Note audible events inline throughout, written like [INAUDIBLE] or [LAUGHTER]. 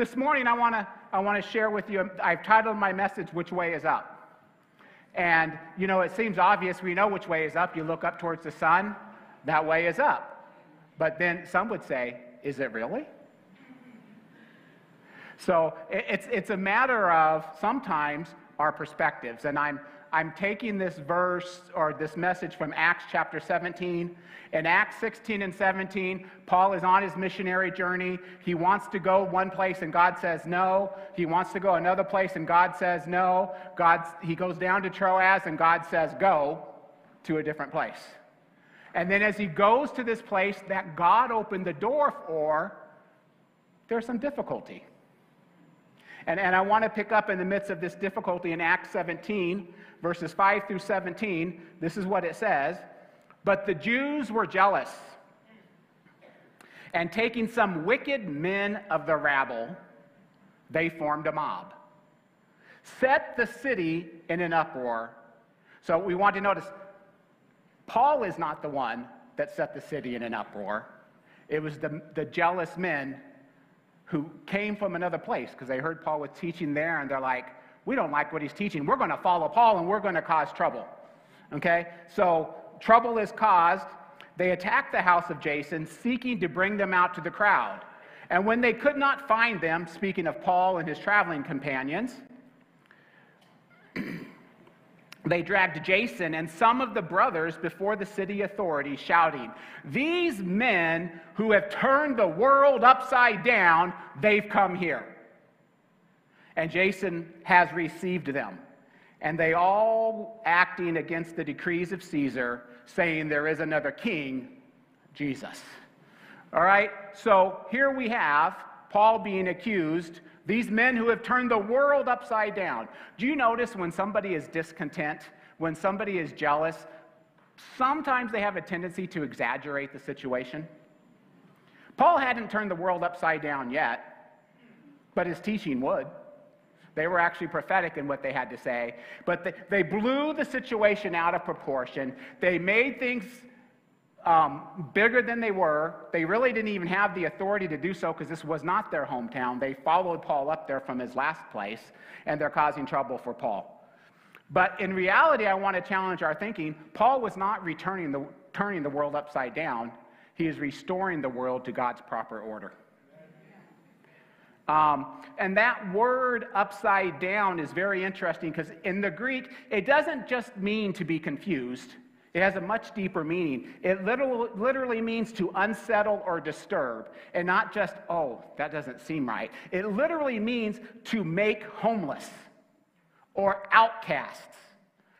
this morning I want to I want to share with you. I've titled my message "Which Way Is Up," and you know it seems obvious. We know which way is up. You look up towards the sun, that way is up. But then some would say, "Is it really?" So it's it's a matter of sometimes our perspectives, and I'm I'm taking this verse or this message from Acts chapter 17. In Acts 16 and 17, Paul is on his missionary journey. He wants to go one place and God says no. He wants to go another place and God says no. God, he goes down to Troas and God says go to a different place. And then as he goes to this place that God opened the door for, there's some difficulty. And, and I want to pick up in the midst of this difficulty in Acts 17 verses 5 through 17, this is what it says. But the Jews were jealous, and taking some wicked men of the rabble, they formed a mob, set the city in an uproar. So we want to notice Paul is not the one that set the city in an uproar. It was the, the jealous men who came from another place because they heard Paul was teaching there and they're like, we don't like what he's teaching. We're going to follow Paul and we're going to cause trouble. Okay? So trouble is caused. They attacked the house of Jason, seeking to bring them out to the crowd. And when they could not find them, speaking of Paul and his traveling companions, they dragged Jason and some of the brothers before the city authorities, shouting, These men who have turned the world upside down, they've come here and Jason has received them. And they all acting against the decrees of Caesar, saying there is another king, Jesus. All right, so here we have Paul being accused, these men who have turned the world upside down. Do you notice when somebody is discontent, when somebody is jealous, sometimes they have a tendency to exaggerate the situation? Paul hadn't turned the world upside down yet, but his teaching would. They were actually prophetic in what they had to say. But they, they blew the situation out of proportion. They made things um, bigger than they were. They really didn't even have the authority to do so because this was not their hometown. They followed Paul up there from his last place, and they're causing trouble for Paul. But in reality, I want to challenge our thinking. Paul was not returning the, turning the world upside down, he is restoring the world to God's proper order. Um, and that word upside down is very interesting because in the Greek, it doesn't just mean to be confused, it has a much deeper meaning. It literally, literally means to unsettle or disturb, and not just, oh, that doesn't seem right. It literally means to make homeless or outcasts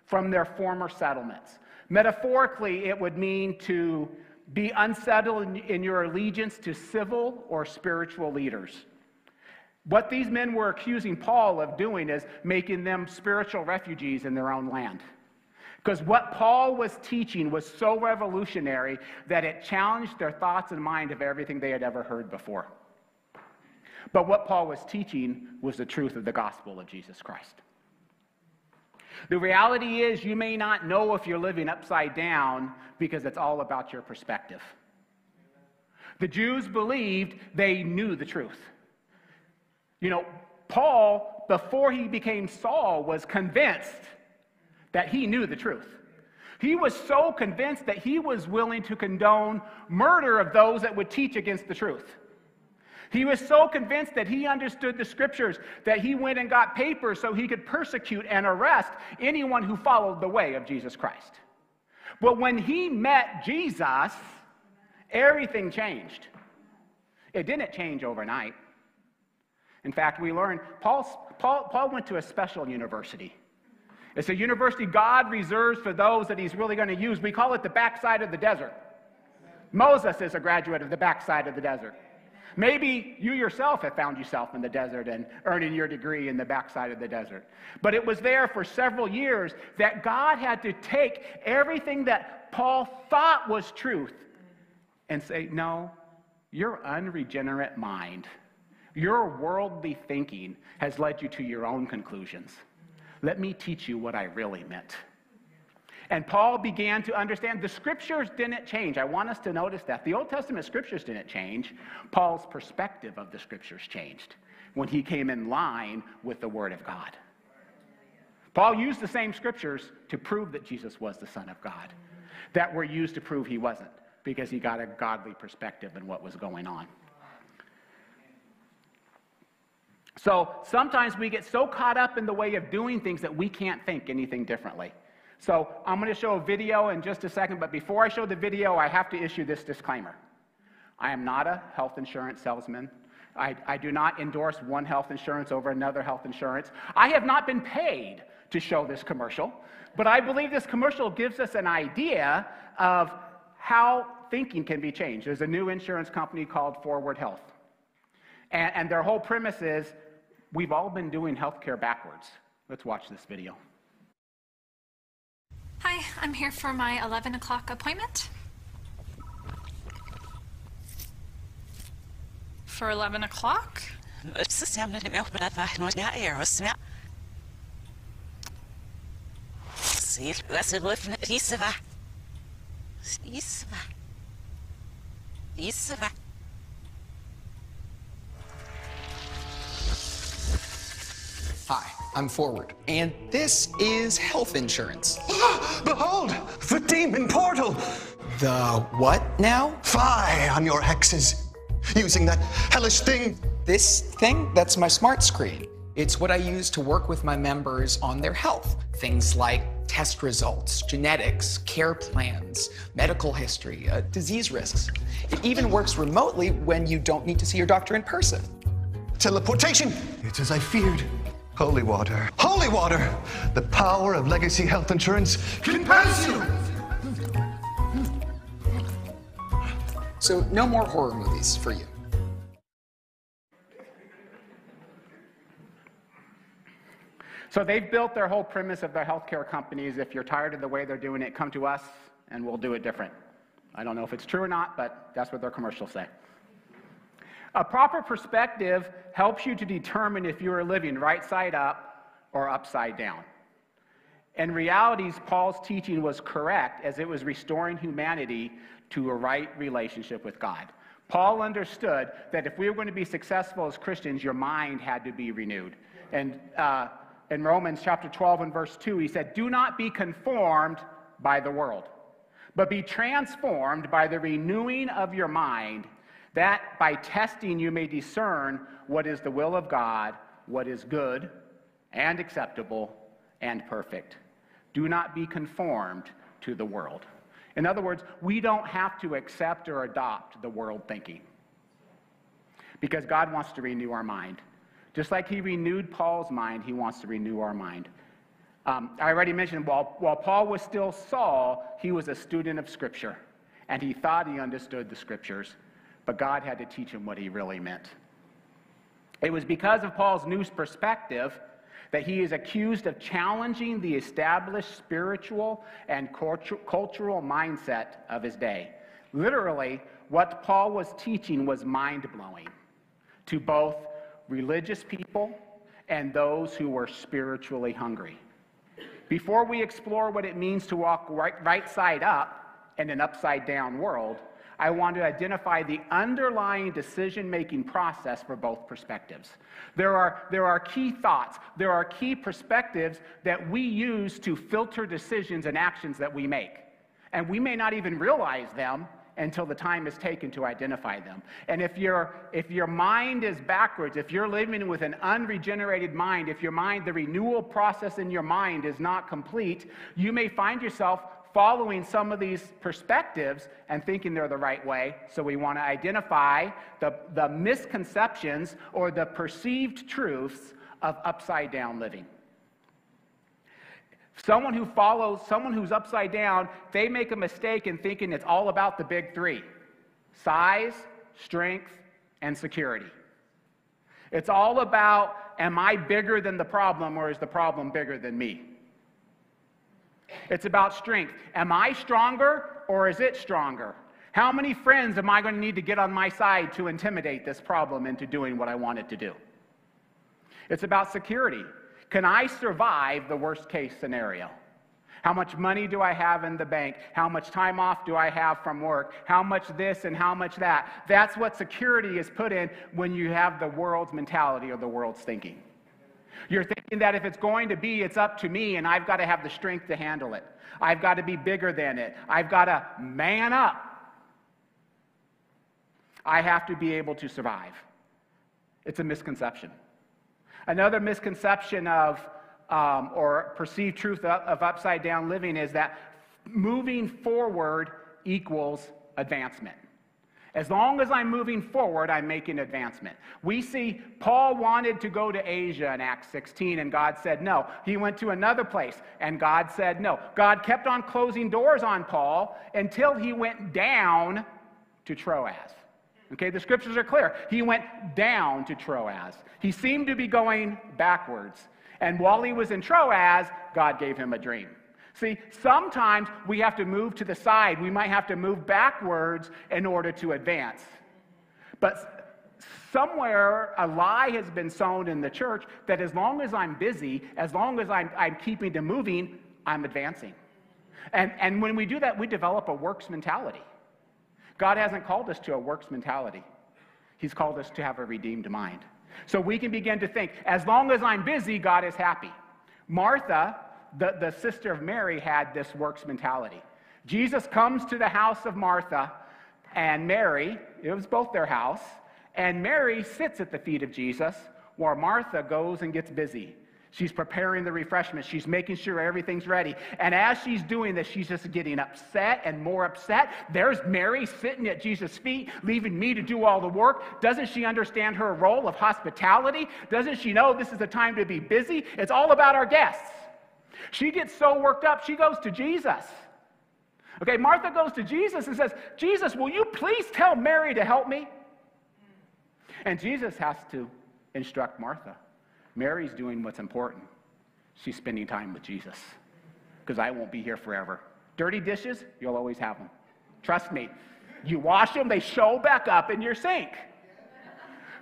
from their former settlements. Metaphorically, it would mean to be unsettled in, in your allegiance to civil or spiritual leaders. What these men were accusing Paul of doing is making them spiritual refugees in their own land. Because what Paul was teaching was so revolutionary that it challenged their thoughts and mind of everything they had ever heard before. But what Paul was teaching was the truth of the gospel of Jesus Christ. The reality is, you may not know if you're living upside down because it's all about your perspective. The Jews believed they knew the truth. You know, Paul, before he became Saul, was convinced that he knew the truth. He was so convinced that he was willing to condone murder of those that would teach against the truth. He was so convinced that he understood the scriptures that he went and got papers so he could persecute and arrest anyone who followed the way of Jesus Christ. But when he met Jesus, everything changed. It didn't change overnight. In fact, we learn Paul, Paul, Paul went to a special university. It's a university God reserves for those that he's really going to use. We call it the backside of the desert. Moses is a graduate of the backside of the desert. Maybe you yourself have found yourself in the desert and earning your degree in the backside of the desert. But it was there for several years that God had to take everything that Paul thought was truth and say, No, your unregenerate mind your worldly thinking has led you to your own conclusions. Let me teach you what I really meant. And Paul began to understand the scriptures didn't change. I want us to notice that. The Old Testament scriptures didn't change. Paul's perspective of the scriptures changed when he came in line with the Word of God. Paul used the same scriptures to prove that Jesus was the Son of God, that were used to prove he wasn't, because he got a godly perspective in what was going on. So sometimes we get so caught up in the way of doing things that we can't think anything differently. So I'm going to show a video in just a second, but before I show the video, I have to issue this disclaimer. I am not a health insurance salesman. I, I, do not endorse one health insurance over another health insurance. I have not been paid to show this commercial, but I believe this commercial gives us an idea of how thinking can be changed. There's a new insurance company called Forward Health. And, and their whole premise is we've all been doing healthcare backwards. Let's watch this video. Hi, I'm here for my 11 o'clock appointment. For 11 o'clock? Hi, I'm Forward, and this is health insurance. [GASPS] Behold, the demon portal! The what now? Fie on your hexes! Using that hellish thing! This thing? That's my smart screen. It's what I use to work with my members on their health. Things like test results, genetics, care plans, medical history, uh, disease risks. It even works remotely when you don't need to see your doctor in person. Teleportation! It's as I feared. Holy water. Holy water! The power of legacy health insurance compels you! So, no more horror movies for you. So they've built their whole premise of their healthcare companies. If you're tired of the way they're doing it, come to us and we'll do it different. I don't know if it's true or not, but that's what their commercials say. A proper perspective helps you to determine if you are living right side up or upside down. In realities, Paul's teaching was correct as it was restoring humanity to a right relationship with God. Paul understood that if we were going to be successful as Christians, your mind had to be renewed. And uh, in Romans chapter 12 and verse 2, he said, Do not be conformed by the world, but be transformed by the renewing of your mind that by testing you may discern what is the will of God, what is good and acceptable and perfect. Do not be conformed to the world. In other words, we don't have to accept or adopt the world thinking because God wants to renew our mind. Just like He renewed Paul's mind, He wants to renew our mind. Um, I already mentioned while, while Paul was still Saul, he was a student of Scripture, and he thought he understood the Scriptures but God had to teach him what he really meant. It was because of Paul's new perspective that he is accused of challenging the established spiritual and cultural mindset of his day. Literally, what Paul was teaching was mind blowing to both religious people and those who were spiritually hungry. Before we explore what it means to walk right, right side up in an upside down world, I want to identify the underlying decision making process for both perspectives. There are, there are key thoughts, there are key perspectives that we use to filter decisions and actions that we make. And we may not even realize them until the time is taken to identify them. And if, your if your mind is backwards, if you're living with an unregenerated mind, if your mind, the renewal process in your mind is not complete, you may find yourself following some of these perspectives and thinking they're the right way. So we want to identify the, the misconceptions or the perceived truths of upside down living. Someone who follows, someone who's upside down, they make a mistake in thinking it's all about the big three size, strength, and security. It's all about am I bigger than the problem or is the problem bigger than me? It's about strength. Am I stronger or is it stronger? How many friends am I going to need to get on my side to intimidate this problem into doing what I want it to do? It's about security. Can I survive the worst case scenario? How much money do I have in the bank? How much time off do I have from work? How much this and how much that? That's what security is put in when you have the world's mentality or the world's thinking. You're thinking that if it's going to be, it's up to me and I've got to have the strength to handle it. I've got to be bigger than it. I've got to man up. I have to be able to survive. It's a misconception. Another misconception of um, or perceived truth of, of upside down living is that moving forward equals advancement. As long as I'm moving forward, I'm making advancement. We see Paul wanted to go to Asia in Acts 16, and God said no. He went to another place, and God said no. God kept on closing doors on Paul until he went down to Troas. Okay, the scriptures are clear. He went down to Troas. He seemed to be going backwards. And while he was in Troas, God gave him a dream. See, sometimes we have to move to the side. We might have to move backwards in order to advance. But somewhere a lie has been sown in the church that as long as I'm busy, as long as I'm, I'm keeping to moving, I'm advancing. And, and when we do that, we develop a works mentality. God hasn't called us to a works mentality, He's called us to have a redeemed mind. So we can begin to think, as long as I'm busy, God is happy. Martha, the, the sister of Mary, had this works mentality. Jesus comes to the house of Martha and Mary, it was both their house, and Mary sits at the feet of Jesus while Martha goes and gets busy. She's preparing the refreshment. She's making sure everything's ready. And as she's doing this, she's just getting upset and more upset. There's Mary sitting at Jesus' feet, leaving me to do all the work. Doesn't she understand her role of hospitality? Doesn't she know this is a time to be busy? It's all about our guests. She gets so worked up, she goes to Jesus. Okay, Martha goes to Jesus and says, Jesus, will you please tell Mary to help me? And Jesus has to instruct Martha. Mary's doing what's important. She's spending time with Jesus because I won't be here forever. Dirty dishes, you'll always have them. Trust me. You wash them, they show back up in your sink.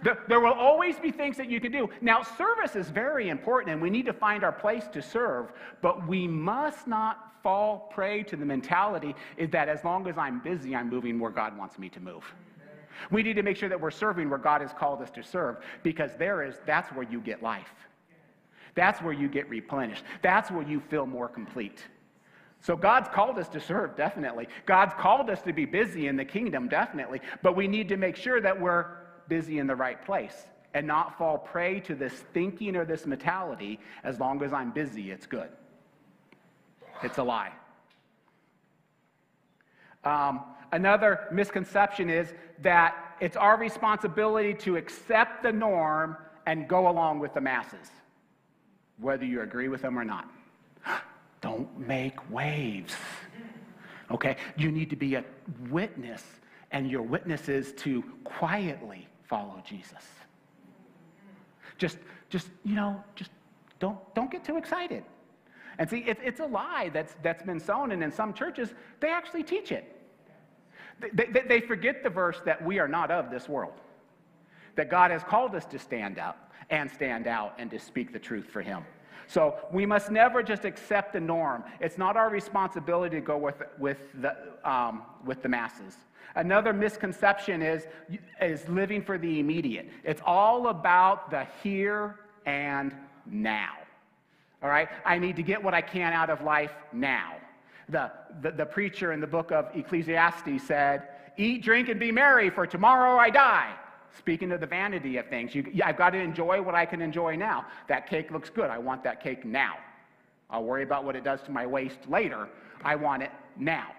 There will always be things that you can do. Now, service is very important, and we need to find our place to serve, but we must not fall prey to the mentality is that as long as I'm busy, I'm moving where God wants me to move. We need to make sure that we're serving where God has called us to serve because there is that's where you get life. That's where you get replenished. That's where you feel more complete. So God's called us to serve definitely. God's called us to be busy in the kingdom definitely, but we need to make sure that we're busy in the right place and not fall prey to this thinking or this mentality as long as I'm busy it's good. It's a lie. Um, Another misconception is that it's our responsibility to accept the norm and go along with the masses, whether you agree with them or not. [GASPS] Don't make waves. Okay? You need to be a witness, and your witness is to quietly follow Jesus. Just, just, you know, just don't, don't get too excited. And see, it, it's a lie that's, that's been sown, and in some churches, they actually teach it. They, they, they forget the verse that we are not of this world, that God has called us to stand up and stand out and to speak the truth for Him. So we must never just accept the norm. It's not our responsibility to go with, with, the, um, with the masses. Another misconception is, is living for the immediate. It's all about the here and now. All right? I need to get what I can out of life now. The, the, the preacher in the book of Ecclesiastes said, Eat, drink, and be merry, for tomorrow I die. Speaking of the vanity of things, you, I've got to enjoy what I can enjoy now. That cake looks good. I want that cake now. I'll worry about what it does to my waist later. I want it now.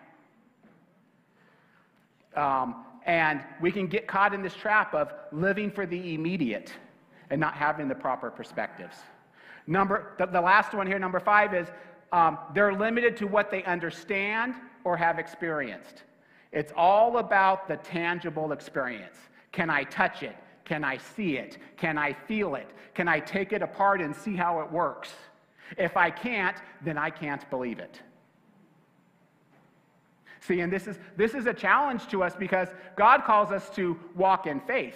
Um, and we can get caught in this trap of living for the immediate and not having the proper perspectives. Number, the, the last one here, number five, is um, they're limited to what they understand or have experienced. It's all about the tangible experience. Can I touch it? Can I see it? Can I feel it? Can I take it apart and see how it works? If I can't, then I can't believe it. See, and this is, this is a challenge to us because God calls us to walk in faith.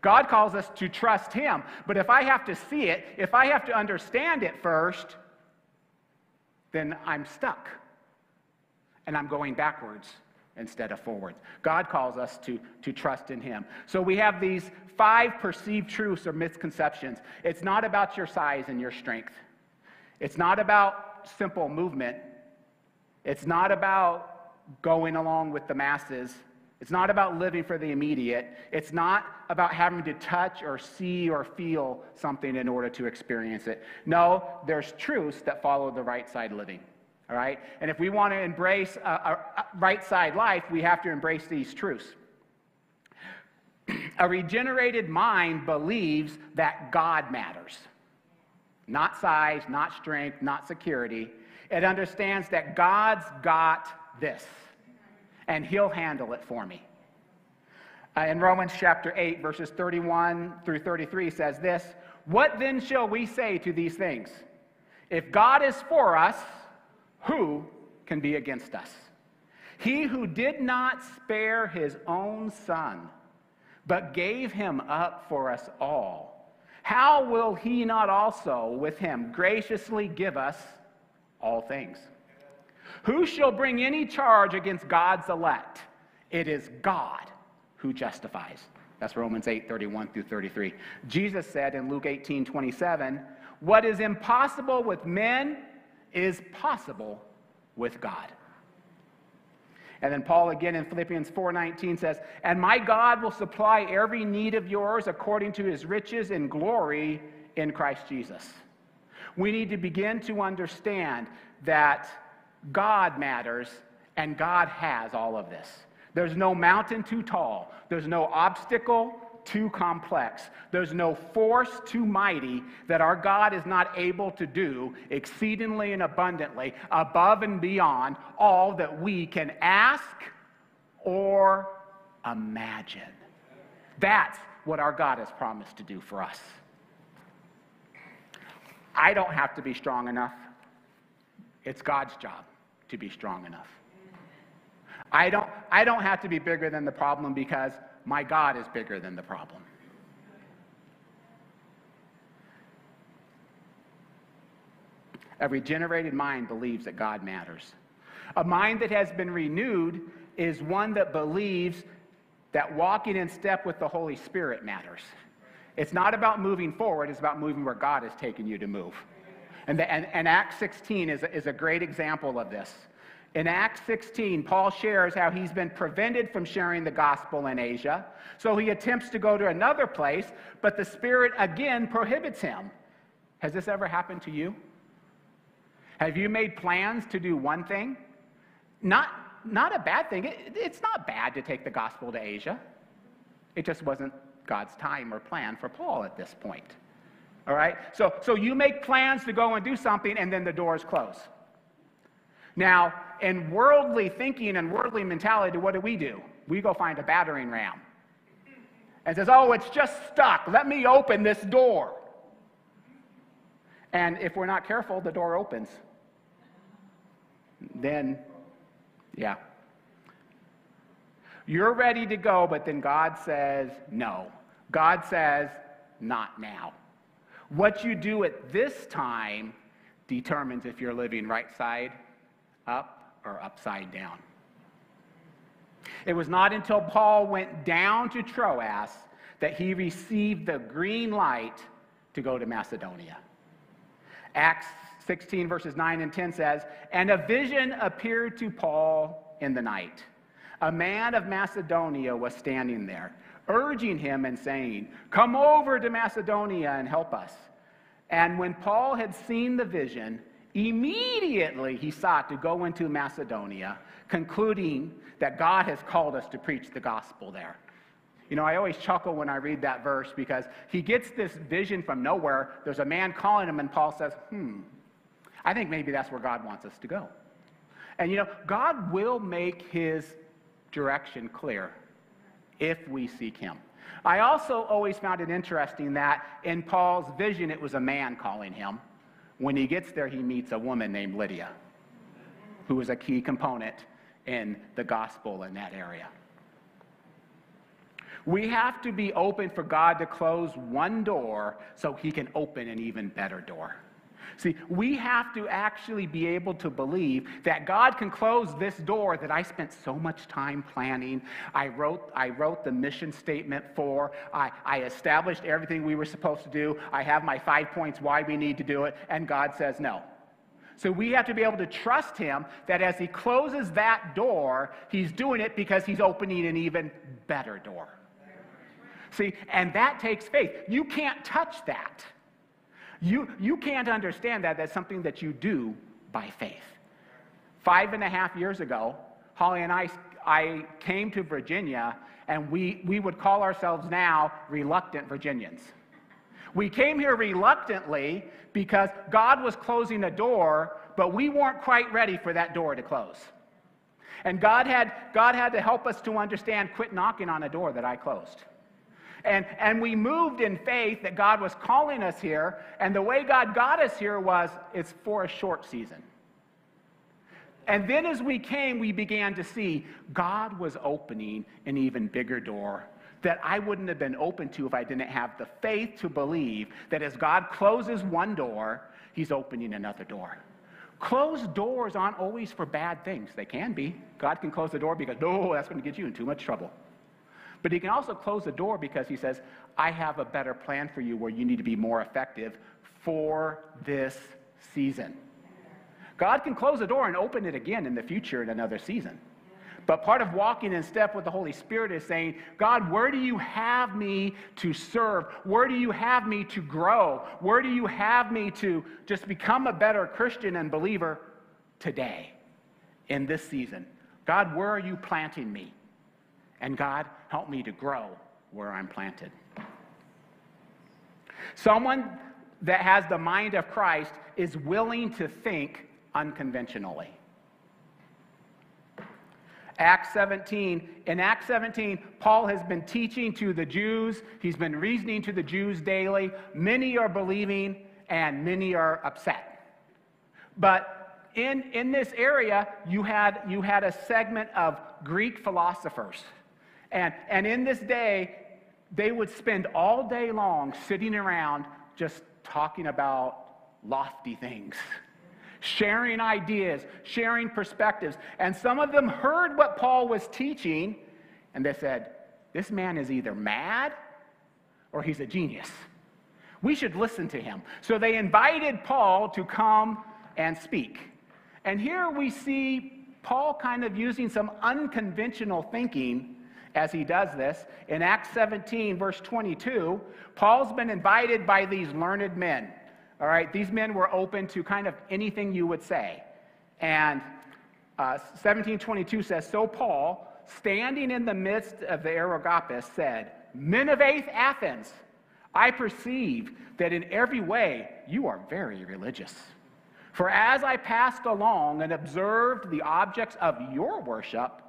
God calls us to trust Him. But if I have to see it, if I have to understand it first, then I'm stuck and I'm going backwards instead of forwards. God calls us to, to trust in Him. So we have these five perceived truths or misconceptions. It's not about your size and your strength, it's not about simple movement, it's not about going along with the masses. It's not about living for the immediate. It's not about having to touch or see or feel something in order to experience it. No, there's truths that follow the right side living. All right? And if we want to embrace a, a, right side life, we have to embrace these truths. [CLEARS THROAT] a regenerated mind believes that God matters, not size, not strength, not security. It understands that God's got this, and He'll handle it for me. Uh, in Romans chapter 8, verses 31 through 33 says this What then shall we say to these things? If God is for us, who can be against us? He who did not spare his own son, but gave him up for us all, how will he not also with him graciously give us all things? Who shall bring any charge against God's elect? It is God who justifies. That's Romans 8, 31 through 33. Jesus said in Luke 18, 27, What is impossible with men is possible with God. And then Paul again in Philippians 4:19 says, "And my God will supply every need of yours according to his riches in glory in Christ Jesus." We need to begin to understand that God matters and God has all of this. There's no mountain too tall. There's no obstacle too complex. There's no force too mighty that our God is not able to do exceedingly and abundantly, above and beyond all that we can ask or imagine. That's what our God has promised to do for us. I don't have to be strong enough. It's God's job to be strong enough. I don't, I don't have to be bigger than the problem because my God is bigger than the problem. A regenerated mind believes that God matters. A mind that has been renewed is one that believes that walking in step with the Holy Spirit matters. It's not about moving forward, it's about moving where God has taken you to move. And, the, and, and Acts 16 is, is a great example of this. In Acts 16, Paul shares how he's been prevented from sharing the gospel in Asia. So he attempts to go to another place, but the Spirit again prohibits him. Has this ever happened to you? Have you made plans to do one thing? Not, not a bad thing. It, it's not bad to take the gospel to Asia. It just wasn't God's time or plan for Paul at this point. All right? So, so you make plans to go and do something, and then the doors close. Now, in worldly thinking and worldly mentality, what do we do? We go find a battering ram and says, Oh, it's just stuck. Let me open this door. And if we're not careful, the door opens. Then, yeah. You're ready to go, but then God says, No. God says, Not now. What you do at this time determines if you're living right side up or upside down. It was not until Paul went down to Troas that he received the green light to go to Macedonia. Acts 16, verses 9 and 10 says, And a vision appeared to Paul in the night. A man of Macedonia was standing there, urging him and saying, Come over to Macedonia and help us. And when Paul had seen the vision, Immediately he sought to go into Macedonia, concluding that God has called us to preach the gospel there. You know, I always chuckle when I read that verse because he gets this vision from nowhere. There's a man calling him, and Paul says, Hmm, I think maybe that's where God wants us to go. And you know, God will make his direction clear if we seek him. I also always found it interesting that in Paul's vision, it was a man calling him. When he gets there, he meets a woman named Lydia, who is a key component in the gospel in that area. We have to be open for God to close one door so he can open an even better door. See, we have to actually be able to believe that God can close this door that I spent so much time planning. I wrote, I wrote the mission statement for, I, I established everything we were supposed to do. I have my five points why we need to do it, and God says no. So we have to be able to trust Him that as He closes that door, He's doing it because He's opening an even better door. See, and that takes faith. You can't touch that. You, you can't understand that. That's something that you do by faith. Five and a half years ago, Holly and I, I came to Virginia, and we, we would call ourselves now reluctant Virginians. We came here reluctantly because God was closing a door, but we weren't quite ready for that door to close. And God had, God had to help us to understand quit knocking on a door that I closed. And, and we moved in faith that God was calling us here. And the way God got us here was it's for a short season. And then as we came, we began to see God was opening an even bigger door that I wouldn't have been open to if I didn't have the faith to believe that as God closes one door, He's opening another door. Closed doors aren't always for bad things. They can be. God can close the door because, no, that's going to get you in too much trouble. But he can also close the door because he says, I have a better plan for you where you need to be more effective for this season. God can close the door and open it again in the future in another season. But part of walking in step with the Holy Spirit is saying, God, where do you have me to serve? Where do you have me to grow? Where do you have me to just become a better Christian and believer today in this season? God, where are you planting me? And God, help me to grow where I'm planted. Someone that has the mind of Christ is willing to think unconventionally. Acts 17. In Acts 17, Paul has been teaching to the Jews. He's been reasoning to the Jews daily. Many are believing and many are upset. But in, in this area, you had, you had a segment of Greek philosophers and, and in this day, they would spend all day long sitting around just talking about lofty things, sharing ideas, sharing perspectives. And some of them heard what Paul was teaching, and they said, This man is either mad or he's a genius. We should listen to him. So they invited Paul to come and speak. And here we see Paul kind of using some unconventional thinking as he does this. In Acts 17, verse 22, Paul's been invited by these learned men. All right, these men were open to kind of anything you would say. And uh, 1722 says, So Paul, standing in the midst of the Areopagus, said, Men of Athens, I perceive that in every way you are very religious. For as I passed along and observed the objects of your worship,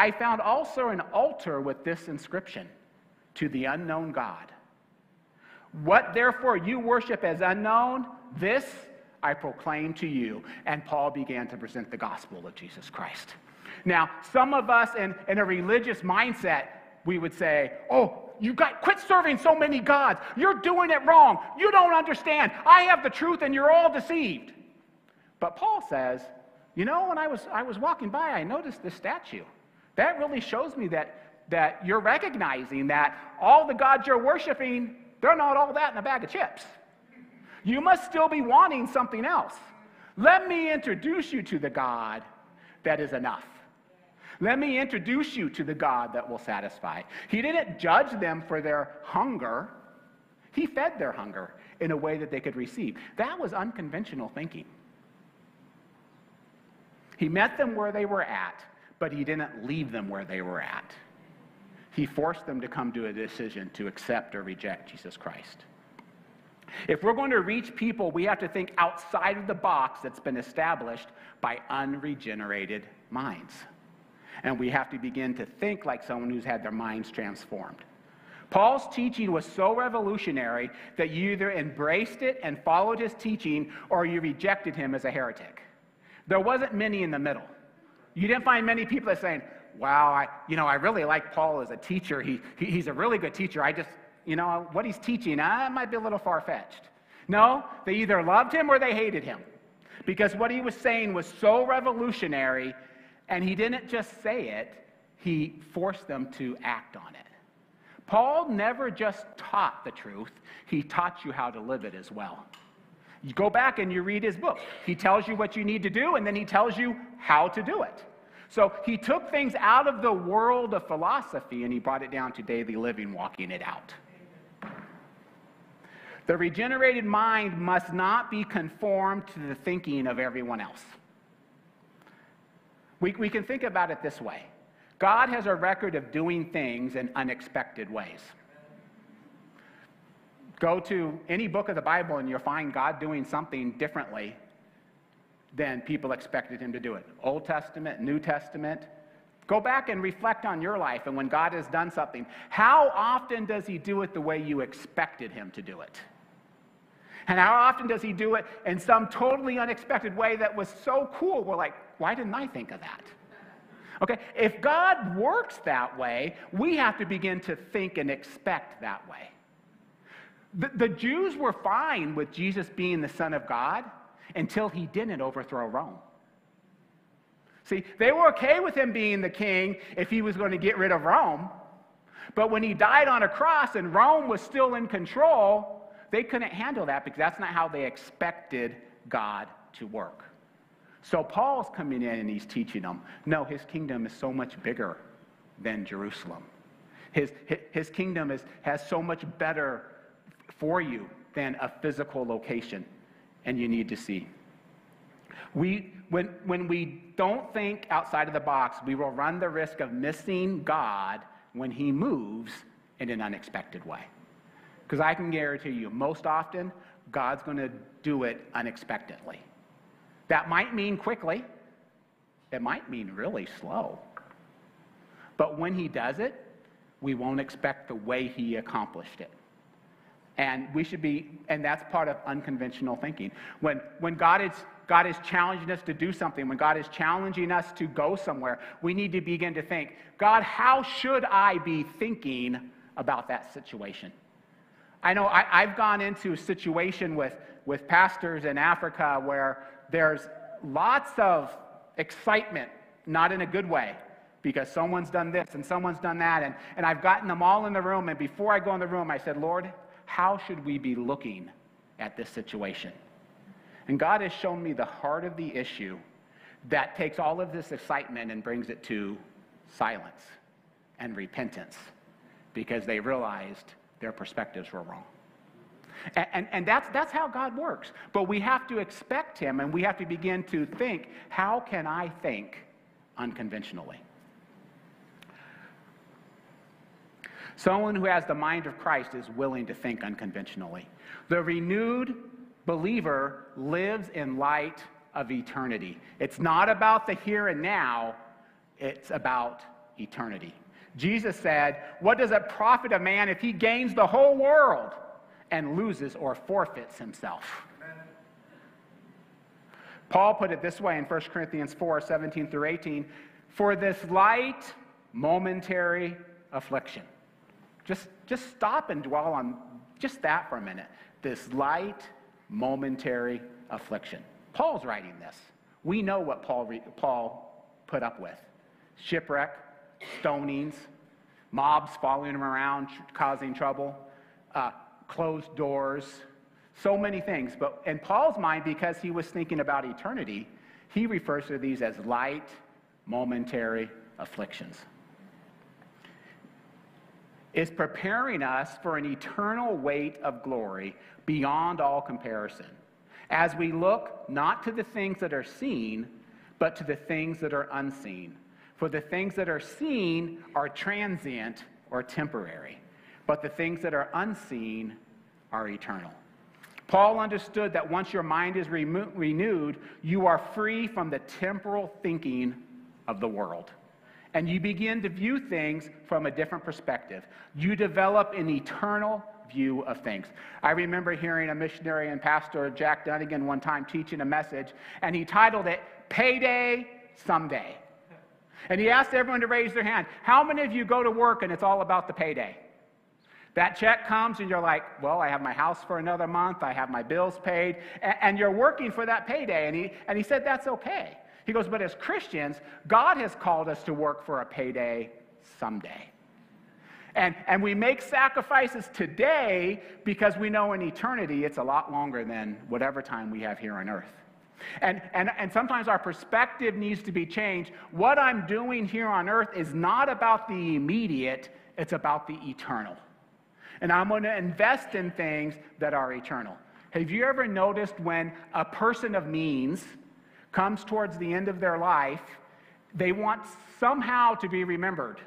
I found also an altar with this inscription to the unknown God. What therefore you worship as unknown, this I proclaim to you. And Paul began to present the gospel of Jesus Christ. Now, some of us in, in a religious mindset, we would say, Oh, you got quit serving so many gods. You're doing it wrong. You don't understand. I have the truth and you're all deceived. But Paul says, you know, when I was I was walking by, I noticed this statue. That really shows me that, that you're recognizing that all the gods you're worshiping, they're not all that in a bag of chips. You must still be wanting something else. Let me introduce you to the God that is enough. Let me introduce you to the God that will satisfy. He didn't judge them for their hunger, He fed their hunger in a way that they could receive. That was unconventional thinking. He met them where they were at but he didn't leave them where they were at. He forced them to come to a decision to accept or reject Jesus Christ. If we're going to reach people, we have to think outside of the box that's been established by unregenerated minds. And we have to begin to think like someone who's had their minds transformed. Paul's teaching was so revolutionary that you either embraced it and followed his teaching or you rejected him as a heretic. There wasn't many in the middle. You didn't find many people that saying, wow, I, you know, I really like Paul as a teacher. He, he, he's a really good teacher. I just, you know, what he's teaching, uh, might be a little far fetched. No, they either loved him or they hated him. Because what he was saying was so revolutionary, and he didn't just say it, he forced them to act on it. Paul never just taught the truth, he taught you how to live it as well. You go back and you read his book. He tells you what you need to do, and then he tells you how to do it. So he took things out of the world of philosophy and he brought it down to daily living, walking it out. The regenerated mind must not be conformed to the thinking of everyone else. We, we can think about it this way God has a record of doing things in unexpected ways. Go to any book of the Bible and you'll find God doing something differently than people expected him to do it. Old Testament, New Testament. Go back and reflect on your life and when God has done something. How often does he do it the way you expected him to do it? And how often does he do it in some totally unexpected way that was so cool? We're like, why didn't I think of that? Okay, if God works that way, we have to begin to think and expect that way. The, the Jews were fine with Jesus being the Son of God until he didn't overthrow Rome. See, they were okay with him being the king if he was going to get rid of Rome. But when he died on a cross and Rome was still in control, they couldn't handle that because that's not how they expected God to work. So Paul's coming in and he's teaching them no, his kingdom is so much bigger than Jerusalem. His, his kingdom is, has so much better for you than a physical location, and you need to see. We, when, when we don't think outside of the box, we will run the risk of missing God when He moves in an unexpected way. Because I can guarantee you, most often, God's going to do it unexpectedly. That might mean quickly, it might mean really slow. But when He does it, we won't expect the way He accomplished it. And we should be, and that's part of unconventional thinking. When, when God, is, God is challenging us to do something, when God is challenging us to go somewhere, we need to begin to think, God, how should I be thinking about that situation? I know I, have gone into a situation with, with pastors in Africa where there's lots of excitement, not in a good way, because someone's done this and someone's done that. And, and I've gotten them all in the room. And before I go in the room, I said, Lord, how should we be looking at this situation? And God has shown me the heart of the issue that takes all of this excitement and brings it to silence and repentance because they realized their perspectives were wrong. And, and, and, that's, that's how God works. But we have to expect Him and we have to begin to think how can I think unconventionally? Someone who has the mind of Christ is willing to think unconventionally. The renewed believer lives in light of eternity. It's not about the here and now, it's about eternity. Jesus said, What does it profit a man if he gains the whole world and loses or forfeits himself? Paul put it this way in 1 Corinthians 4 17 through 18 For this light, momentary affliction. Just, just stop and dwell on just that for a minute. This light, momentary affliction. Paul's writing this. We know what Paul, re- Paul put up with shipwreck, stonings, mobs following him around, causing trouble, uh, closed doors, so many things. But in Paul's mind, because he was thinking about eternity, he refers to these as light, momentary afflictions. Is preparing us for an eternal weight of glory beyond all comparison. As we look not to the things that are seen, but to the things that are unseen. For the things that are seen are transient or temporary, but the things that are unseen are eternal. Paul understood that once your mind is remo- renewed, you are free from the temporal thinking of the world. And you begin to view things from a different perspective. You develop an eternal view of things. I remember hearing a missionary and pastor, Jack Dunnigan, one time teaching a message, and he titled it Payday Someday. And he asked everyone to raise their hand. How many of you go to work and it's all about the payday? That check comes and you're like, well, I have my house for another month, I have my bills paid, and, you're working for that payday. And he, and he said, that's okay. He goes, but as Christians, God has called us to work for a payday someday. And, and we make sacrifices today because we know in eternity it's a lot longer than whatever time we have here on earth. And, and, and sometimes our perspective needs to be changed. What I'm doing here on earth is not about the immediate, it's about the eternal. And I'm going to invest in things that are eternal. Have you ever noticed when a person of means comes towards the end of their life, they want somehow to be remembered?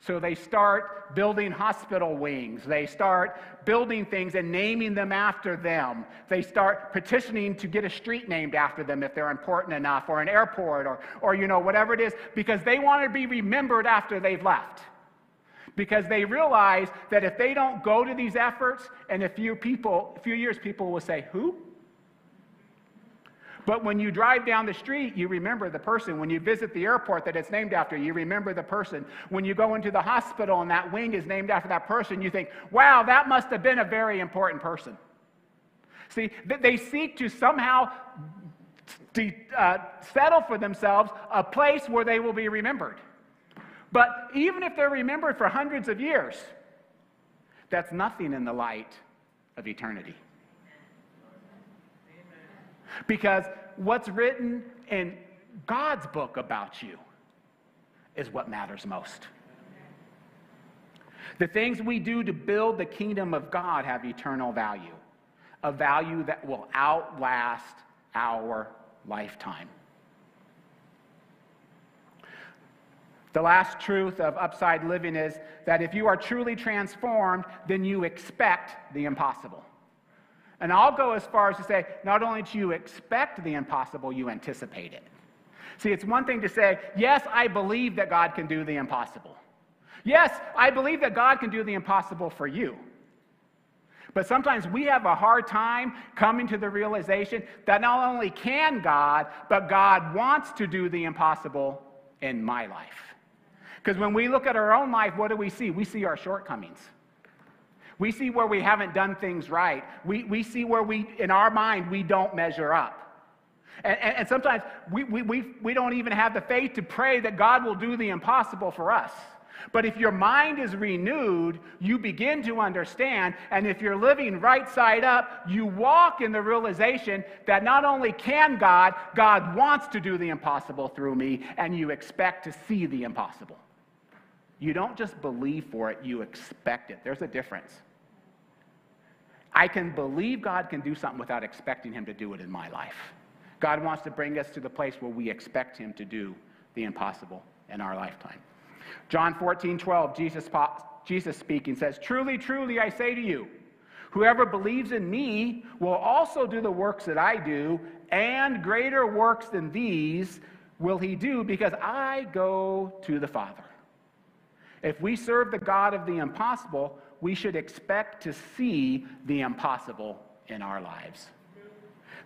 So they start building hospital wings. They start building things and naming them after them. They start petitioning to get a street named after them if they're important enough, or an airport, or, or you know, whatever it is, because they want to be remembered after they've left. Because they realize that if they don't go to these efforts, in a few people, a few years, people will say, Who? But when you drive down the street, you remember the person. When you visit the airport that it's named after, you remember the person. When you go into the hospital and that wing is named after that person, you think, wow, that must have been a very important person. See, they seek to somehow uh, settle for themselves a place where they will be remembered. But even if they're remembered for hundreds of years, that's nothing in the light of eternity. Because what's written in God's book about you is what matters most. The things we do to build the kingdom of God have eternal value, a value that will outlast our lifetime. The last truth of upside living is that if you are truly transformed, then you expect the impossible. And I'll go as far as to say, not only do you expect the impossible, you anticipate it. See, it's one thing to say, yes, I believe that God can do the impossible. Yes, I believe that God can do the impossible for you. But sometimes we have a hard time coming to the realization that not only can God, but God wants to do the impossible in my life. Because when we look at our own life, what do we see? We see our shortcomings. We see where we haven't done things right. We, we see where we, in our mind, we don't measure up. And, and, and sometimes we, we, we, we don't even have the faith to pray that God will do the impossible for us. But if your mind is renewed, you begin to understand. And if you're living right side up, you walk in the realization that not only can God, God wants to do the impossible through me, and you expect to see the impossible. You don't just believe for it, you expect it. There's a difference. I can believe God can do something without expecting Him to do it in my life. God wants to bring us to the place where we expect Him to do the impossible in our lifetime. John 14, 12, Jesus, Jesus speaking says, Truly, truly, I say to you, whoever believes in me will also do the works that I do, and greater works than these will he do because I go to the Father. If we serve the God of the impossible, we should expect to see the impossible in our lives.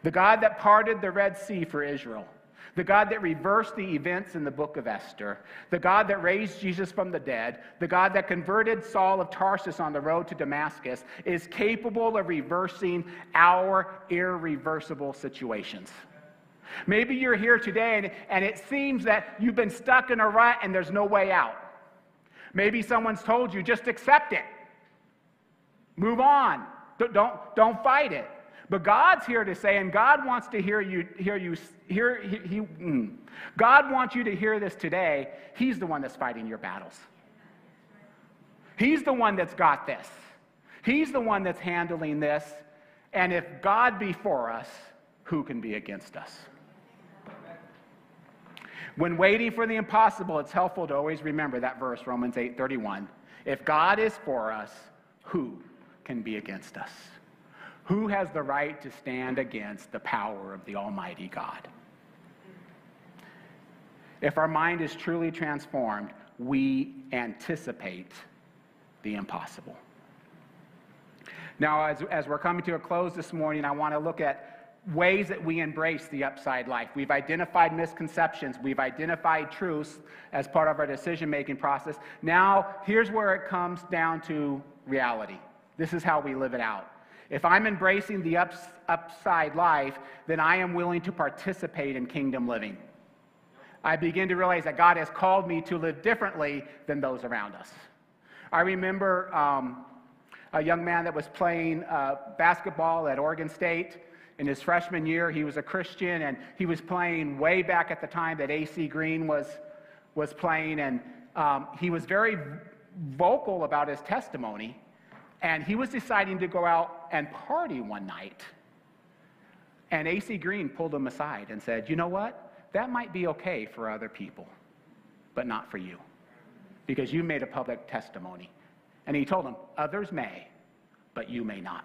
The God that parted the Red Sea for Israel, the God that reversed the events in the book of Esther, the God that raised Jesus from the dead, the God that converted Saul of Tarsus on the road to Damascus, is capable of reversing our irreversible situations. Maybe you're here today and, and it seems that you've been stuck in a rut and there's no way out. Maybe someone's told you, just accept it. Move on. Don't, don't fight it. But God's here to say, and God wants to hear you, hear you, hear, he, he mm. God wants you to hear this today. He's the one that's fighting your battles. He's the one that's got this. He's the one that's handling this. And if God be for us, who can be against us? When waiting for the impossible, it's helpful to always remember that verse, Romans 8:31. If God is for us, who can be against us? Who has the right to stand against the power of the Almighty God? If our mind is truly transformed, we anticipate the impossible. Now, as, as we're coming to a close this morning, I want to look at ways that we embrace the upside life. We've identified misconceptions, we've identified truths as part of our decision making process. Now, here's where it comes down to reality. This is how we live it out. If I'm embracing the ups, upside life, then I am willing to participate in kingdom living. I begin to realize that God has called me to live differently than those around us. I remember um, a young man that was playing uh, basketball at Oregon State in his freshman year. He was a Christian and he was playing way back at the time that AC Green was, was playing. And um, he was very vocal about his testimony. And he was deciding to go out and party one night. And AC Green pulled him aside and said, You know what? That might be okay for other people, but not for you, because you made a public testimony. And he told him, Others may, but you may not.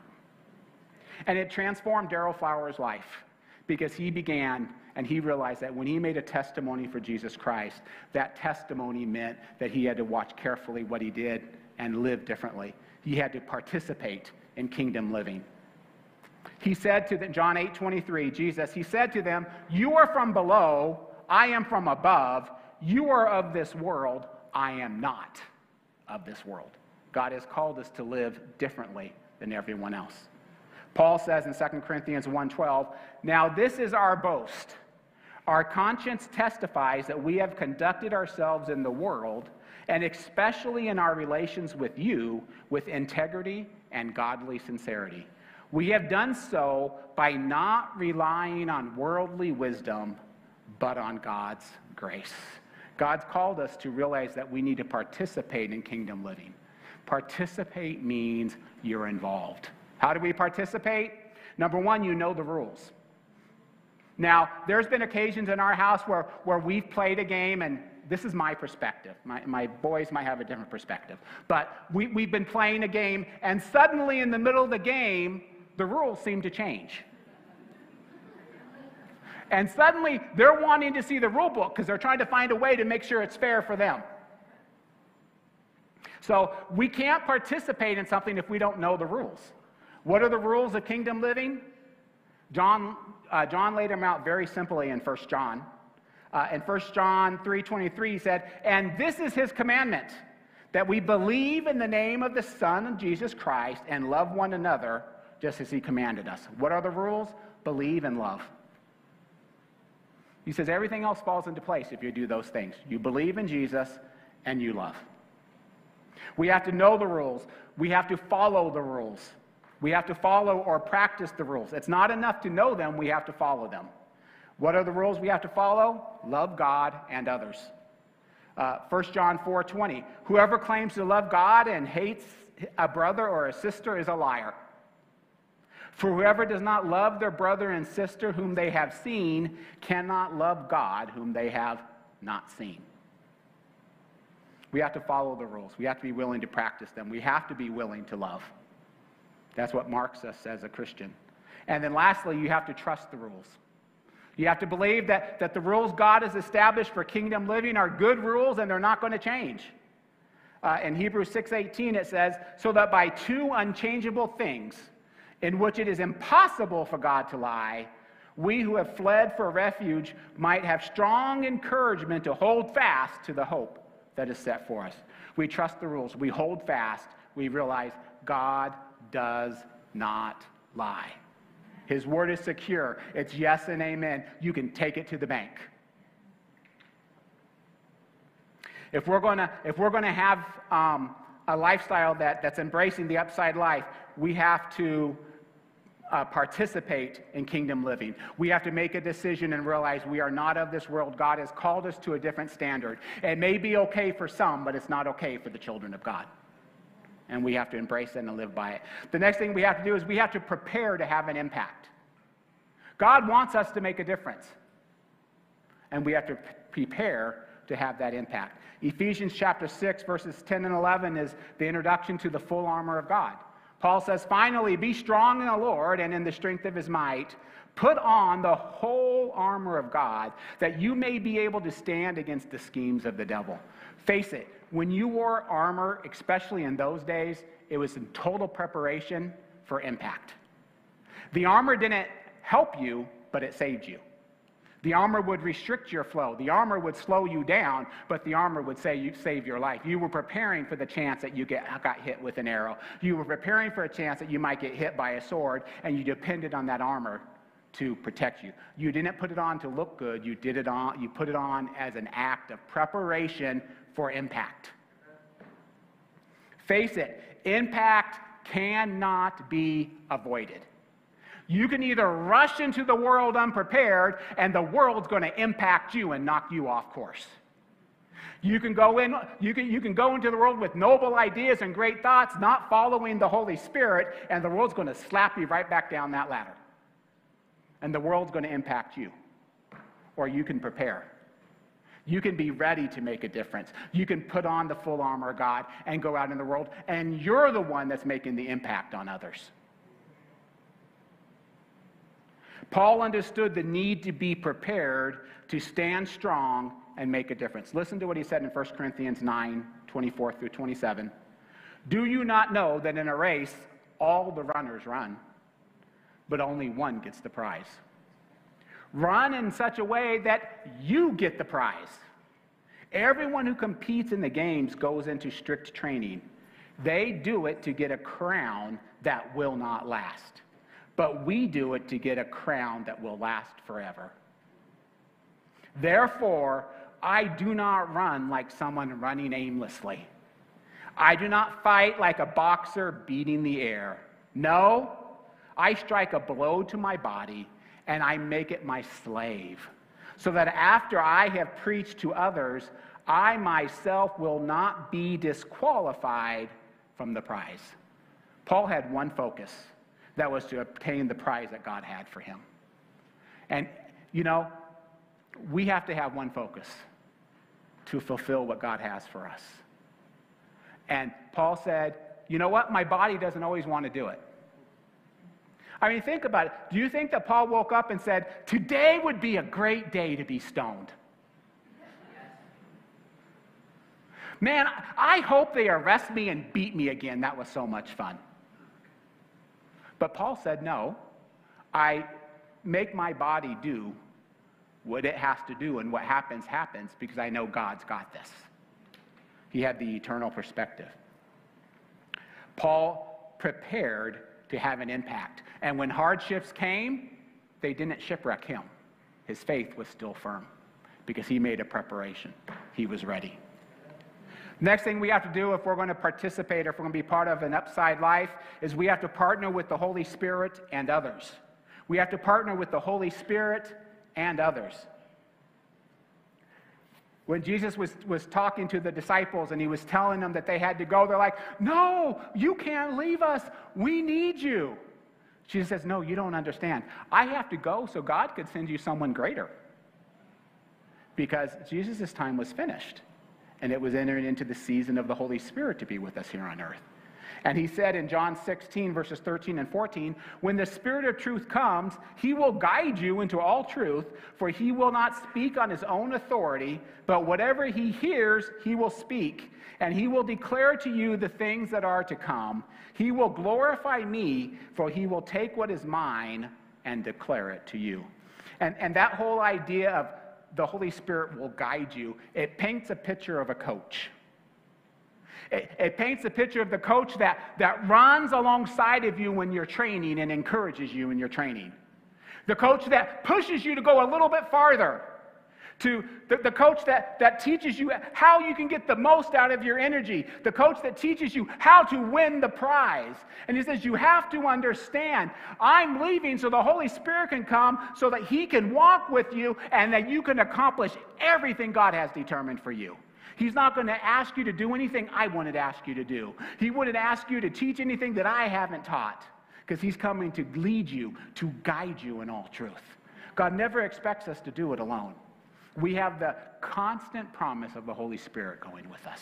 And it transformed Daryl Flowers' life because he began and he realized that when he made a testimony for Jesus Christ, that testimony meant that he had to watch carefully what he did and live differently. He had to participate in kingdom living. He said to them, John 8 23, Jesus, he said to them, You are from below, I am from above. You are of this world, I am not of this world. God has called us to live differently than everyone else. Paul says in 2 Corinthians 1:12, "Now this is our boast. Our conscience testifies that we have conducted ourselves in the world, and especially in our relations with you, with integrity and godly sincerity. We have done so by not relying on worldly wisdom, but on God's grace. God's called us to realize that we need to participate in kingdom living. Participate means you're involved. How do we participate? Number one, you know the rules. Now, there's been occasions in our house where, where we've played a game, and this is my perspective. My, my boys might have a different perspective. But we, we've been playing a game, and suddenly in the middle of the game, the rules seem to change. And suddenly they're wanting to see the rule book because they're trying to find a way to make sure it's fair for them. So we can't participate in something if we don't know the rules. What are the rules of kingdom living? John, uh, John laid them out very simply in 1 John. Uh, in 1 John 3.23, he said, And this is his commandment, that we believe in the name of the Son of Jesus Christ and love one another just as he commanded us. What are the rules? Believe and love. He says everything else falls into place if you do those things. You believe in Jesus and you love. We have to know the rules. We have to follow the rules. We have to follow or practice the rules. It's not enough to know them, we have to follow them. What are the rules we have to follow? Love God and others. Uh, 1 John 4 20. Whoever claims to love God and hates a brother or a sister is a liar. For whoever does not love their brother and sister whom they have seen cannot love God whom they have not seen. We have to follow the rules. We have to be willing to practice them. We have to be willing to love. That's what marks us as a Christian. And then lastly, you have to trust the rules. You have to believe that, that the rules God has established for kingdom living are good rules and they're not going to change. Uh, in Hebrews 6:18 it says, "So that by two unchangeable things, in which it is impossible for God to lie, we who have fled for refuge might have strong encouragement to hold fast to the hope that is set for us. We trust the rules, we hold fast, we realize God does not lie. His word is secure. It's yes and amen. You can take it to the bank. If we're going to, if we're going to have um, a lifestyle that, that's embracing the upside life, we have to uh, participate in kingdom living. We have to make a decision and realize we are not of this world. God has called us to a different standard. It may be okay for some, but it's not okay for the children of God. And we have to embrace it and live by it. The next thing we have to do is we have to prepare to have an impact. God wants us to make a difference. And we have to prepare to have that impact. Ephesians chapter 6, verses 10 and 11 is the introduction to the full armor of God. Paul says, finally, be strong in the Lord and in the strength of his might. Put on the whole armor of God that you may be able to stand against the schemes of the devil. Face it, when you wore armor, especially in those days, it was in total preparation for impact. The armor didn't help you, but it saved you. The armor would restrict your flow. The armor would slow you down, but the armor would say you save your life. You were preparing for the chance that you get, got hit with an arrow. You were preparing for a chance that you might get hit by a sword, and you depended on that armor to protect you. You didn't put it on to look good. You did it on. You put it on as an act of preparation for impact. Face it, impact cannot be avoided. You can either rush into the world unprepared, and the world's going to impact you and knock you off course. You can go in, you can, you can go into the world with noble ideas and great thoughts, not following the Holy Spirit, and the world's going to slap you right back down that ladder. And the world's going to impact you. Or you can prepare. You can be ready to make a difference. You can put on the full armor of God and go out in the world, and you're the one that's making the impact on others. Paul understood the need to be prepared to stand strong and make a difference. Listen to what he said in 1 Corinthians 9 24 through 27. Do you not know that in a race all the runners run, but only one gets the prize? Run in such a way that you get the prize. Everyone who competes in the games goes into strict training. They do it to get a crown that will not last but we do it to get a crown that will last forever. Therefore, I do not run like someone running aimlessly. I do not fight like a boxer beating the air. No, I strike a blow to my body and I make it my slave, so that after I have preached to others, I myself will not be disqualified from the prize. Paul had one focus that was to obtain the prize that God had for him. And, you know, we have to have one focus to fulfill what God has for us. And Paul said, you know what? My body doesn't always want to do it. I mean, think about it. Do you think that Paul woke up and said, Today would be a great day to be stoned? Man, I hope they arrest me and beat me again. That was so much fun. But Paul said, no, I make my body do what it has to do, and what happens, happens because I know God's got this. He had the eternal perspective. Paul prepared to have an impact. And when hardships came, they didn't shipwreck him. His faith was still firm because he made a preparation. He was ready. Next thing we have to do if we're going to participate, if we're going to be part of an upside life, is we have to partner with the Holy Spirit and others. We have to partner with the Holy Spirit and others. When Jesus was, was talking to the disciples and he was telling them that they had to go, they're like, No, you can't leave us. We need you. Jesus says, No, you don't understand. I have to go so God could send you someone greater. Because Jesus' time was finished and it was entering into the season of the Holy Spirit to be with us here on earth. And he said in John 16, verses 13 and 14, When the Spirit of truth comes, he will guide you into all truth, for he will not speak on his own authority, but whatever he hears, he will speak, and he will declare to you the things that are to come. He will glorify me, for he will take what is mine and declare it to you. And, and that whole idea of the Holy Spirit will guide you. It paints a picture of a coach. It, it, paints a picture of the coach that, that runs alongside of you when you're training and encourages you in your training. The coach that pushes you to go a little bit farther to the, the coach that, that teaches you how you can get the most out of your energy, the coach that teaches you how to win the prize. And he says, You have to understand, I'm leaving so the Holy Spirit can come so that he can walk with you and that you can accomplish everything God has determined for you. He's not going to ask you to do anything I wanted to ask you to do. He wouldn't ask you to teach anything that I haven't taught because he's coming to lead you, to guide you in all truth. God never expects us to do it alone. We have the constant promise of the Holy Spirit going with us.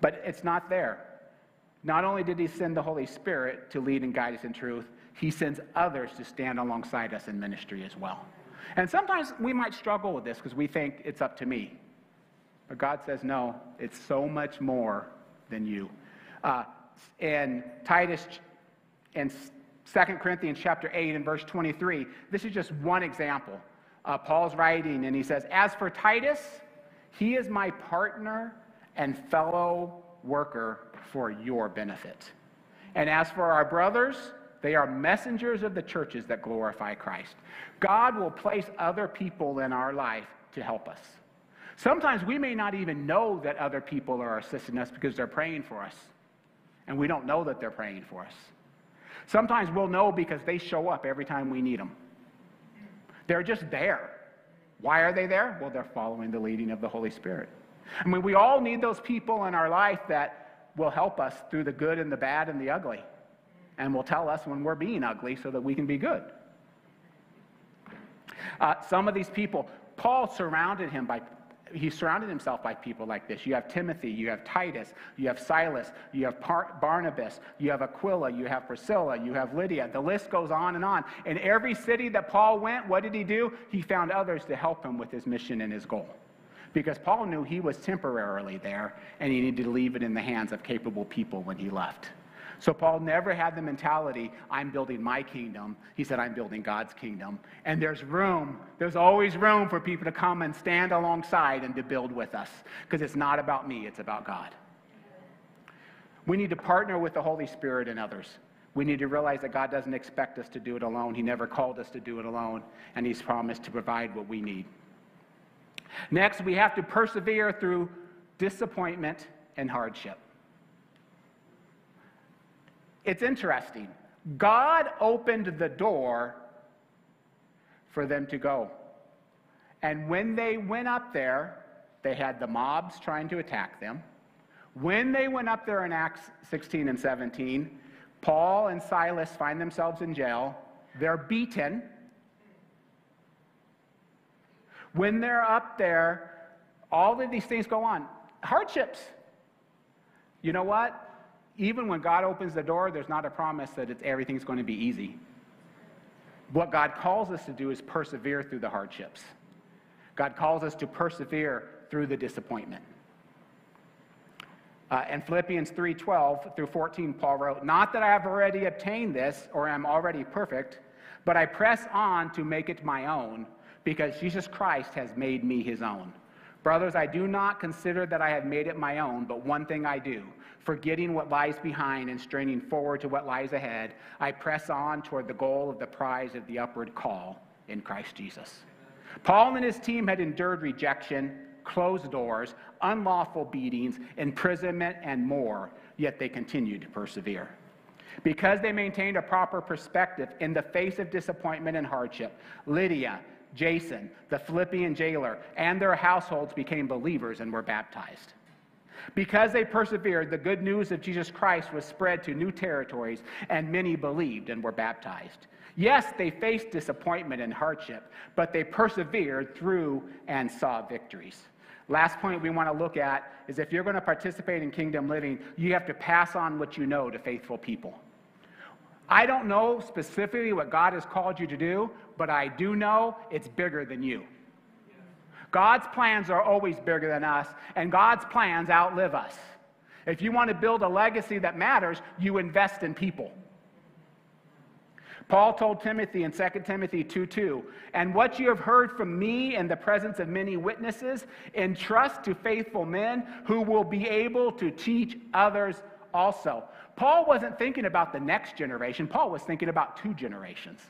But it's not there. Not only did he send the Holy Spirit to lead and guide us in truth, he sends others to stand alongside us in ministry as well. And sometimes we might struggle with this because we think it's up to me. But God says, no, it's so much more than you. Uh, in Titus, in 2 Corinthians chapter 8 and verse 23. This is just one example. Uh, Paul's writing, and he says, As for Titus, he is my partner and fellow worker for your benefit. And as for our brothers, they are messengers of the churches that glorify Christ. God will place other people in our life to help us. Sometimes we may not even know that other people are assisting us because they're praying for us, and we don't know that they're praying for us. Sometimes we'll know because they show up every time we need them. They're just there. Why are they there? Well, they're following the leading of the Holy Spirit. I mean, we all need those people in our life that will help us through the good and the bad and the ugly, and will tell us when we're being ugly so that we can be good. Uh, some of these people, Paul surrounded him by he surrounded himself by people like this. You have Timothy, you have Titus, you have Silas, you have Par- Barnabas, you have Aquila, you have Priscilla, you have Lydia. The list goes on and on. In every city that Paul went, what did he do? He found others to help him with his mission and his goal. Because Paul knew he was temporarily there and he needed to leave it in the hands of capable people when he left. So Paul never had the mentality, I'm building my kingdom. He said, I'm building God's kingdom. And there's room, there's always room for people to come and stand alongside and to build with us. Because it's not about me, it's about God. We need to partner with the Holy Spirit and others. We need to realize that God doesn't expect us to do it alone. He never called us to do it alone, and He's promised to provide what we need. Next, we have to persevere through disappointment and hardship. It's interesting. God opened the door for them to go. And when they went up there, they had the mobs trying to attack them. When they went up there in Acts 16 and 17, Paul and Silas find themselves in jail. They're beaten. When they're up there, all of these things go on. Hardships. You know what? Even when God opens the door, there's not a promise that it's, everything's going to be easy. What God calls us to do is persevere through the hardships. God calls us to persevere through the disappointment. Uh, in Philippians 3:12 through 14, Paul wrote, "Not that I have already obtained this or am already perfect, but I press on to make it my own, because Jesus Christ has made me his own." Brothers, I do not consider that I have made it my own, but one thing I do, forgetting what lies behind and straining forward to what lies ahead, I press on toward the goal of the prize of the upward call in Christ Jesus. Paul and his team had endured rejection, closed doors, unlawful beatings, imprisonment, and more, yet they continued to persevere. Because they maintained a proper perspective in the face of disappointment and hardship, Lydia, Jason, the Philippian jailer, and their households became believers and were baptized. Because they persevered, the good news of Jesus Christ was spread to new territories, and many believed and were baptized. Yes, they faced disappointment and hardship, but they persevered through and saw victories. Last point we want to look at is if you're going to participate in kingdom living, you have to pass on what you know to faithful people. I don't know specifically what God has called you to do, but I do know it's bigger than you. God's plans are always bigger than us, and God's plans outlive us. If you want to build a legacy that matters, you invest in people. Paul told Timothy in 2 Timothy 2 2, and what you have heard from me in the presence of many witnesses, entrust to faithful men who will be able to teach others also. Paul wasn't thinking about the next generation, Paul was thinking about two generations.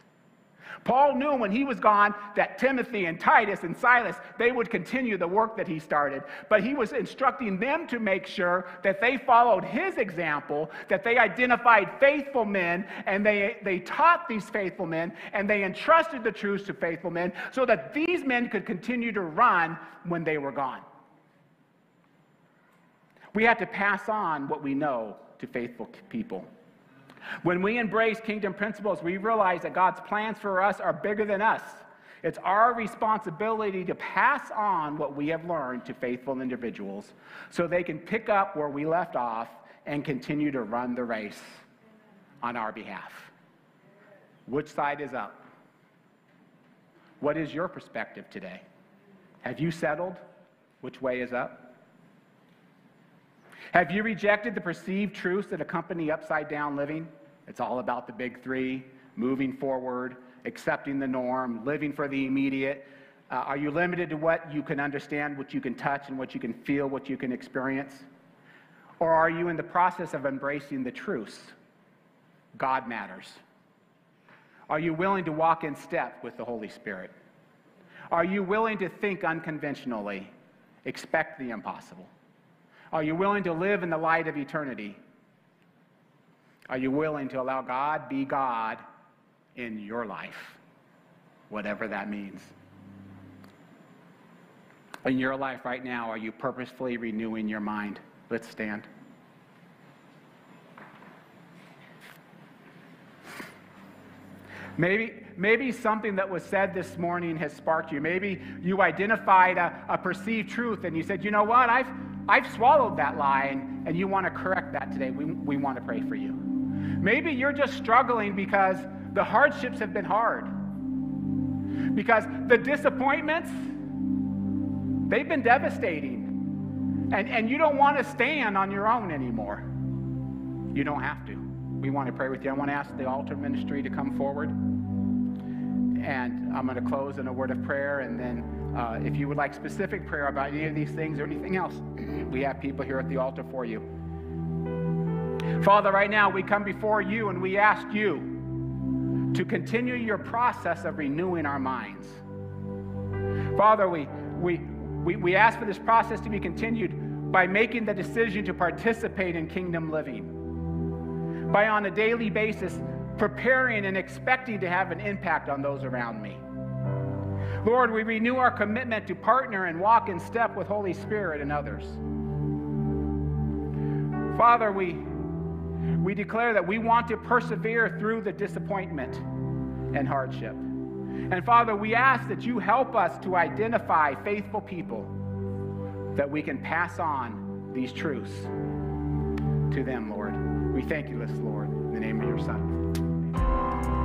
Paul knew when he was gone that Timothy and Titus and Silas, they would continue the work that he started. But he was instructing them to make sure that they followed his example, that they identified faithful men, and they, they taught these faithful men, and they entrusted the truths to faithful men so that these men could continue to run when they were gone. We have to pass on what we know to faithful people. When we embrace kingdom principles, we realize that God's plans for us are bigger than us. It's our responsibility to pass on what we have learned to faithful individuals so they can pick up where we left off and continue to run the race on our behalf. Which side is up? What is your perspective today? Have you settled? Which way is up? Have you rejected the perceived truths that accompany upside down living? It's all about the big three moving forward, accepting the norm, living for the immediate. Uh, are you limited to what you can understand, what you can touch, and what you can feel, what you can experience? Or are you in the process of embracing the truths? God matters. Are you willing to walk in step with the Holy Spirit? Are you willing to think unconventionally, expect the impossible? Are you willing to live in the light of eternity? Are you willing to allow God be God in your life, whatever that means? In your life right now, are you purposefully renewing your mind? Let's stand. Maybe, maybe something that was said this morning has sparked you. Maybe you identified a, a perceived truth and you said, you know what, I've, I've swallowed that lie and, and you want to correct that today. We, we want to pray for you. Maybe you're just struggling because the hardships have been hard. Because the disappointments, they've been devastating. And, and you don't want to stand on your own anymore. You don't have to. We want to pray with you. I want to ask the altar ministry to come forward. And I'm going to close in a word of prayer. And then, uh, if you would like specific prayer about any of these things or anything else, [CLEARS THROAT] we have people here at the altar for you. Father, right now we come before you and we ask you to continue your process of renewing our minds. Father, we, we, we, we ask for this process to be continued by making the decision to participate in kingdom living by on a daily basis preparing and expecting to have an impact on those around me. Lord, we renew our commitment to partner and walk in step with Holy Spirit and others. Father, we, we declare that we want to persevere through the disappointment and hardship. And Father, we ask that you help us to identify faithful people that we can pass on these truths to them, Lord. We thank you, this, Lord, in the name of your Son.